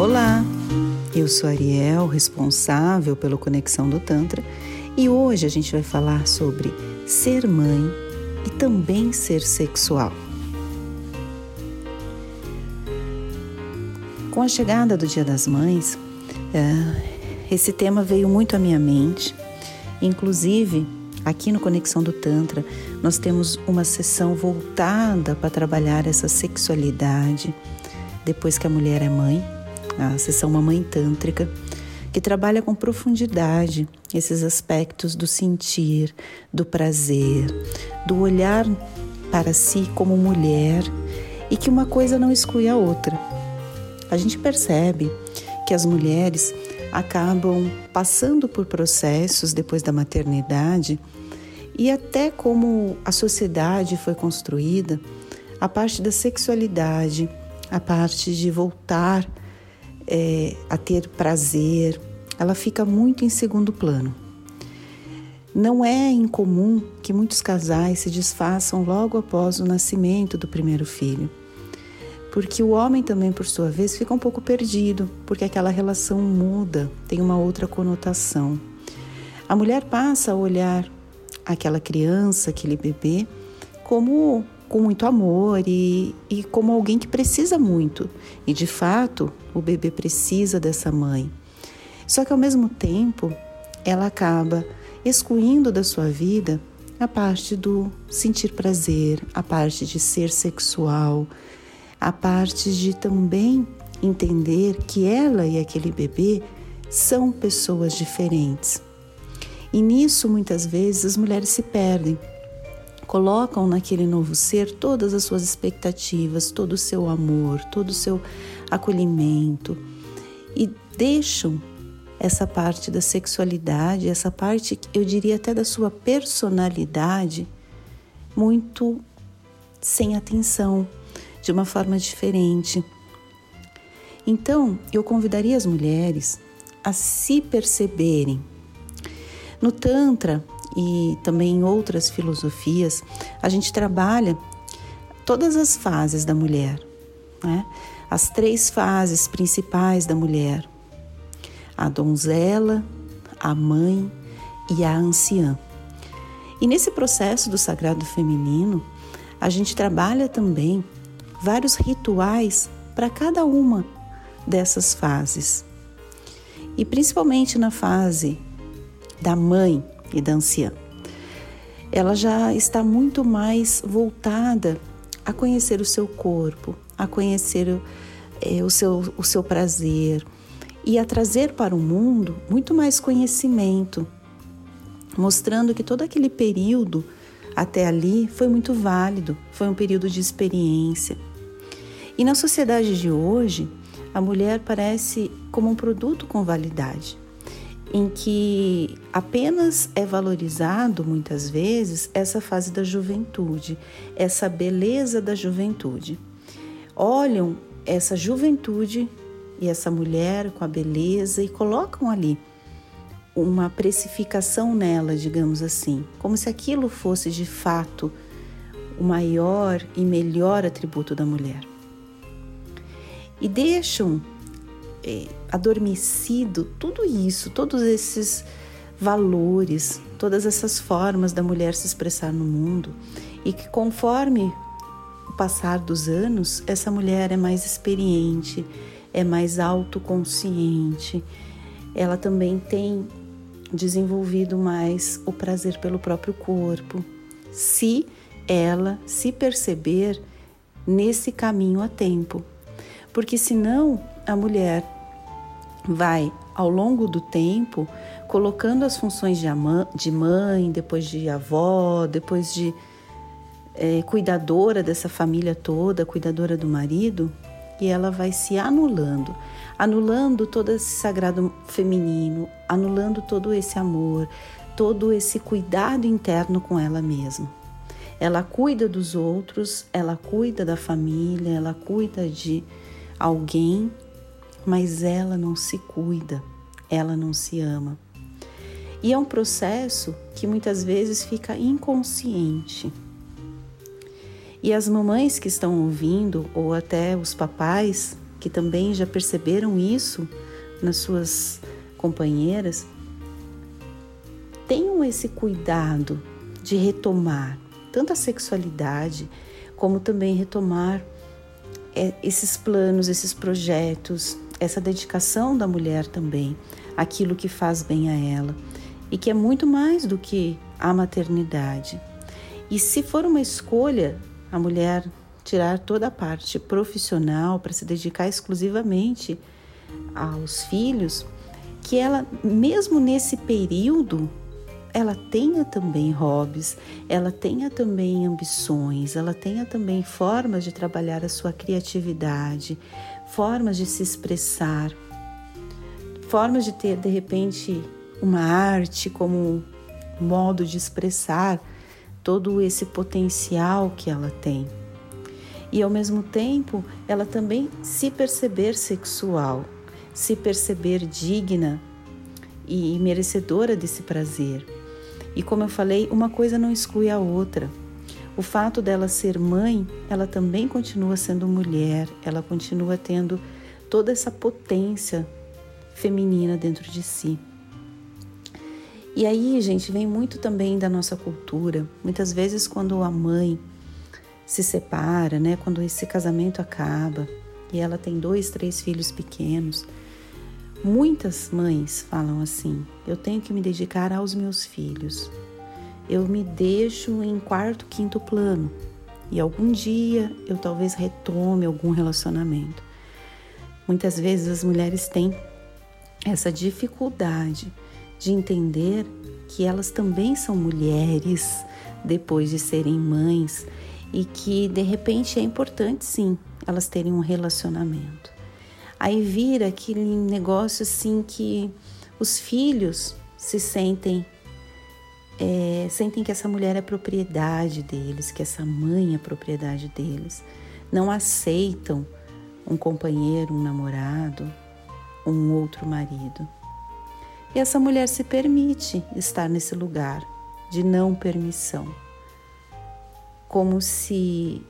Olá, eu sou Ariel, responsável pelo Conexão do Tantra, e hoje a gente vai falar sobre ser mãe e também ser sexual. Com a chegada do Dia das Mães, eh, esse tema veio muito à minha mente, inclusive Aqui no Conexão do Tantra, nós temos uma sessão voltada para trabalhar essa sexualidade depois que a mulher é mãe, a sessão Mamãe Tântrica, que trabalha com profundidade esses aspectos do sentir, do prazer, do olhar para si como mulher e que uma coisa não exclui a outra. A gente percebe que as mulheres acabam passando por processos depois da maternidade e até como a sociedade foi construída, a parte da sexualidade, a parte de voltar é, a ter prazer, ela fica muito em segundo plano. Não é incomum que muitos casais se desfaçam logo após o nascimento do primeiro filho, porque o homem também, por sua vez, fica um pouco perdido, porque aquela relação muda, tem uma outra conotação. A mulher passa a olhar aquela criança, aquele bebê, como com muito amor e, e como alguém que precisa muito. E de fato, o bebê precisa dessa mãe. Só que ao mesmo tempo, ela acaba excluindo da sua vida a parte do sentir prazer, a parte de ser sexual, a parte de também entender que ela e aquele bebê são pessoas diferentes. E nisso muitas vezes as mulheres se perdem, colocam naquele novo ser todas as suas expectativas, todo o seu amor, todo o seu acolhimento e deixam essa parte da sexualidade, essa parte, eu diria até da sua personalidade, muito sem atenção, de uma forma diferente. Então, eu convidaria as mulheres a se perceberem. No Tantra, e também em outras filosofias, a gente trabalha todas as fases da mulher, né? as três fases principais da mulher: a donzela, a mãe e a anciã. E nesse processo do sagrado feminino, a gente trabalha também vários rituais para cada uma dessas fases. E principalmente na fase da mãe, e da anciã. Ela já está muito mais voltada a conhecer o seu corpo, a conhecer é, o, seu, o seu prazer e a trazer para o mundo muito mais conhecimento, mostrando que todo aquele período até ali foi muito válido, foi um período de experiência. E na sociedade de hoje, a mulher parece como um produto com validade em que apenas é valorizado muitas vezes essa fase da juventude, essa beleza da juventude. Olham essa juventude e essa mulher com a beleza e colocam ali uma precificação nela, digamos assim, como se aquilo fosse de fato o maior e melhor atributo da mulher. E deixam é, adormecido tudo isso, todos esses valores, todas essas formas da mulher se expressar no mundo e que conforme o passar dos anos, essa mulher é mais experiente, é mais autoconsciente, ela também tem desenvolvido mais o prazer pelo próprio corpo, se ela se perceber nesse caminho a tempo. Porque senão a mulher vai, ao longo do tempo, colocando as funções de mãe, depois de avó, depois de é, cuidadora dessa família toda, cuidadora do marido, e ela vai se anulando, anulando todo esse sagrado feminino, anulando todo esse amor, todo esse cuidado interno com ela mesma. Ela cuida dos outros, ela cuida da família, ela cuida de alguém mas ela não se cuida, ela não se ama. E é um processo que muitas vezes fica inconsciente. E as mamães que estão ouvindo, ou até os papais que também já perceberam isso nas suas companheiras, tenham esse cuidado de retomar tanto a sexualidade como também retomar é, esses planos, esses projetos, essa dedicação da mulher também, aquilo que faz bem a ela e que é muito mais do que a maternidade. E se for uma escolha, a mulher tirar toda a parte profissional para se dedicar exclusivamente aos filhos, que ela, mesmo nesse período, ela tenha também hobbies, ela tenha também ambições, ela tenha também formas de trabalhar a sua criatividade, formas de se expressar, formas de ter de repente uma arte como modo de expressar todo esse potencial que ela tem. E ao mesmo tempo, ela também se perceber sexual, se perceber digna e merecedora desse prazer. E como eu falei, uma coisa não exclui a outra. O fato dela ser mãe, ela também continua sendo mulher, ela continua tendo toda essa potência feminina dentro de si. E aí, gente, vem muito também da nossa cultura. Muitas vezes, quando a mãe se separa, né, quando esse casamento acaba e ela tem dois, três filhos pequenos, Muitas mães falam assim: eu tenho que me dedicar aos meus filhos. Eu me deixo em quarto, quinto plano e algum dia eu talvez retome algum relacionamento. Muitas vezes as mulheres têm essa dificuldade de entender que elas também são mulheres depois de serem mães e que de repente é importante sim elas terem um relacionamento. Aí vira aquele negócio assim que os filhos se sentem é, sentem que essa mulher é propriedade deles, que essa mãe é propriedade deles. Não aceitam um companheiro, um namorado, um outro marido. E essa mulher se permite estar nesse lugar de não permissão, como se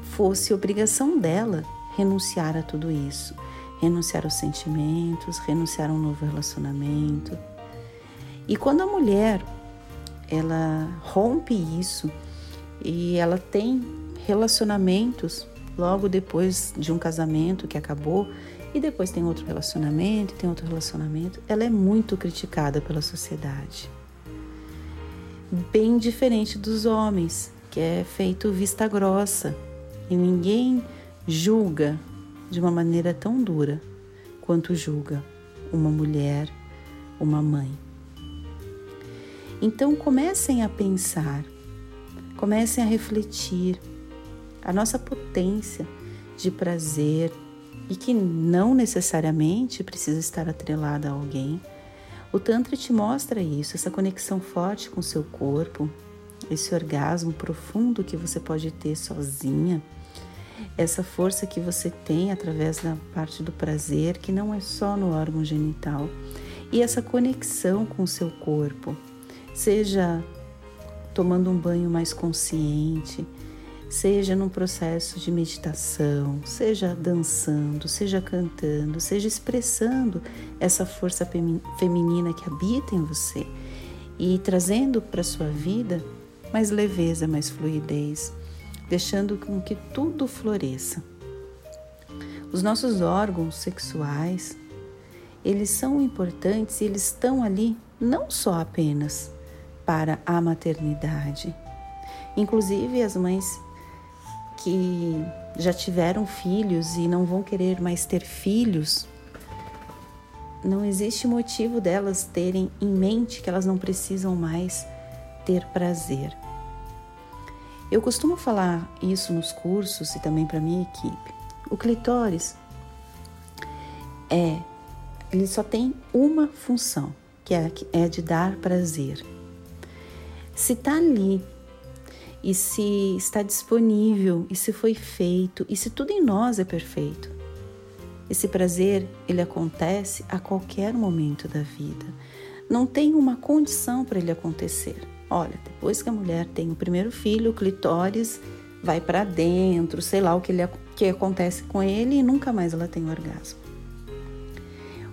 fosse obrigação dela renunciar a tudo isso renunciar aos sentimentos, renunciar a um novo relacionamento. E quando a mulher ela rompe isso e ela tem relacionamentos logo depois de um casamento que acabou e depois tem outro relacionamento, tem outro relacionamento, ela é muito criticada pela sociedade. Bem diferente dos homens, que é feito vista grossa e ninguém julga de uma maneira tão dura quanto julga uma mulher, uma mãe. Então comecem a pensar, comecem a refletir a nossa potência de prazer e que não necessariamente precisa estar atrelada a alguém. O Tantra te mostra isso, essa conexão forte com o seu corpo, esse orgasmo profundo que você pode ter sozinha essa força que você tem através da parte do prazer, que não é só no órgão genital, e essa conexão com o seu corpo, seja tomando um banho mais consciente, seja num processo de meditação, seja dançando, seja cantando, seja expressando essa força feminina que habita em você e trazendo para sua vida mais leveza, mais fluidez deixando com que tudo floresça. Os nossos órgãos sexuais, eles são importantes e eles estão ali não só apenas para a maternidade. Inclusive as mães que já tiveram filhos e não vão querer mais ter filhos, não existe motivo delas terem em mente que elas não precisam mais ter prazer. Eu costumo falar isso nos cursos e também para minha equipe. O clitóris é, ele só tem uma função, que é, é de dar prazer. Se está ali e se está disponível e se foi feito e se tudo em nós é perfeito, esse prazer ele acontece a qualquer momento da vida. Não tem uma condição para ele acontecer. Olha, depois que a mulher tem o primeiro filho, o clitóris vai para dentro, sei lá o que, ele, que acontece com ele e nunca mais ela tem orgasmo.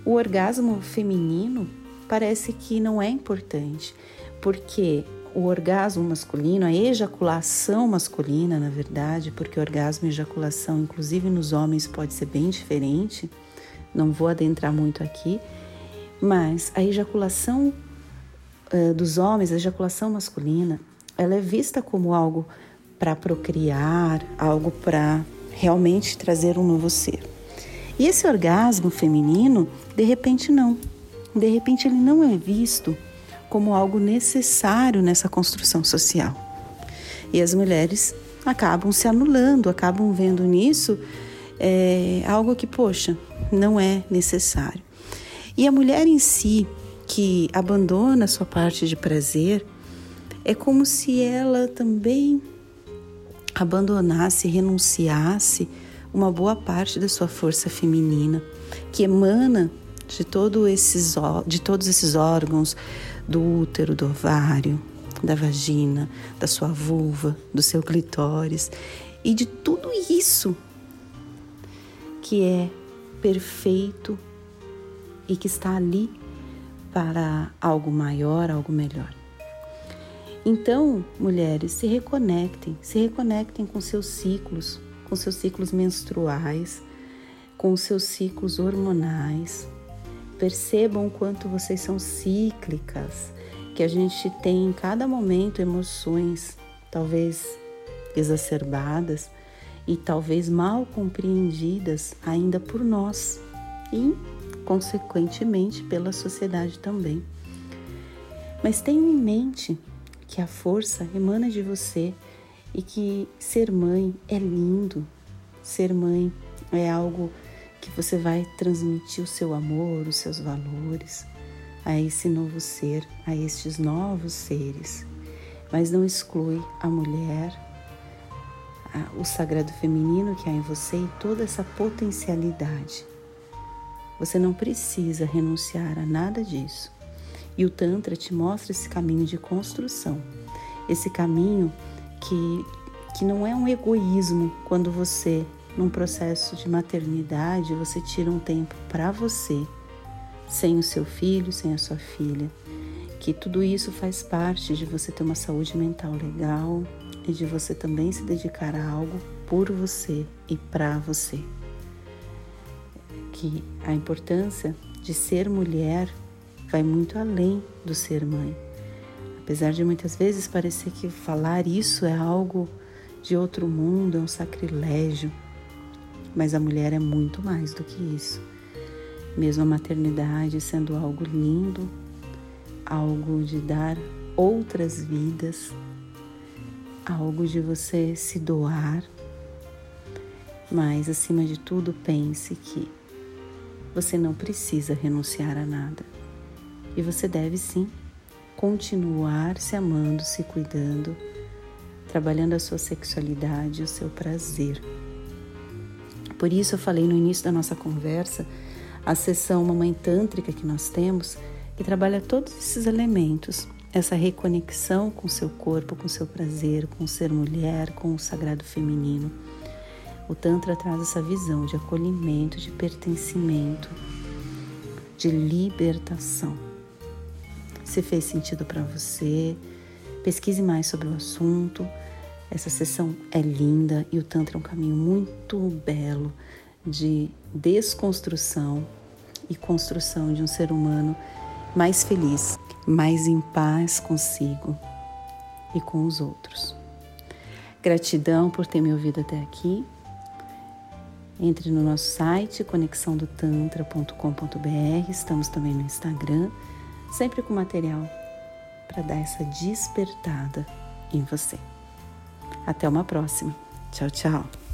O orgasmo feminino parece que não é importante, porque o orgasmo masculino, a ejaculação masculina, na verdade, porque orgasmo e ejaculação, inclusive nos homens, pode ser bem diferente, não vou adentrar muito aqui, mas a ejaculação uh, dos homens, a ejaculação masculina, ela é vista como algo para procriar, algo para realmente trazer um novo ser. E esse orgasmo feminino, de repente não. De repente ele não é visto como algo necessário nessa construção social. E as mulheres acabam se anulando, acabam vendo nisso é, algo que, poxa, não é necessário. E a mulher em si, que abandona a sua parte de prazer, é como se ela também abandonasse, renunciasse uma boa parte da sua força feminina, que emana de, todo esses, de todos esses órgãos, do útero, do ovário, da vagina, da sua vulva, do seu clitóris e de tudo isso que é perfeito e que está ali para algo maior, algo melhor. Então, mulheres, se reconectem, se reconectem com seus ciclos, com seus ciclos menstruais, com seus ciclos hormonais, Percebam o quanto vocês são cíclicas, que a gente tem em cada momento emoções, talvez exacerbadas e talvez mal compreendidas ainda por nós e, consequentemente, pela sociedade também. Mas tenham em mente que a força emana de você e que ser mãe é lindo, ser mãe é algo que você vai transmitir o seu amor, os seus valores a esse novo ser, a estes novos seres. Mas não exclui a mulher, o sagrado feminino que há em você e toda essa potencialidade. Você não precisa renunciar a nada disso. E o Tantra te mostra esse caminho de construção, esse caminho que, que não é um egoísmo quando você num processo de maternidade, você tira um tempo para você, sem o seu filho, sem a sua filha. Que tudo isso faz parte de você ter uma saúde mental legal e de você também se dedicar a algo por você e para você. Que a importância de ser mulher vai muito além do ser mãe. Apesar de muitas vezes parecer que falar isso é algo de outro mundo, é um sacrilégio, mas a mulher é muito mais do que isso. Mesmo a maternidade sendo algo lindo, algo de dar outras vidas, algo de você se doar, mas acima de tudo pense que você não precisa renunciar a nada e você deve sim continuar se amando, se cuidando, trabalhando a sua sexualidade, o seu prazer. Por isso eu falei no início da nossa conversa a sessão Mamãe Tântrica que nós temos, que trabalha todos esses elementos, essa reconexão com seu corpo, com seu prazer, com ser mulher, com o sagrado feminino. O Tantra traz essa visão de acolhimento, de pertencimento, de libertação. Se fez sentido para você, pesquise mais sobre o assunto. Essa sessão é linda e o Tantra é um caminho muito belo de desconstrução e construção de um ser humano mais feliz, mais em paz consigo e com os outros. Gratidão por ter me ouvido até aqui. Entre no nosso site conexãodotantra.com.br. Estamos também no Instagram, sempre com material para dar essa despertada em você. Até uma próxima. Tchau, tchau.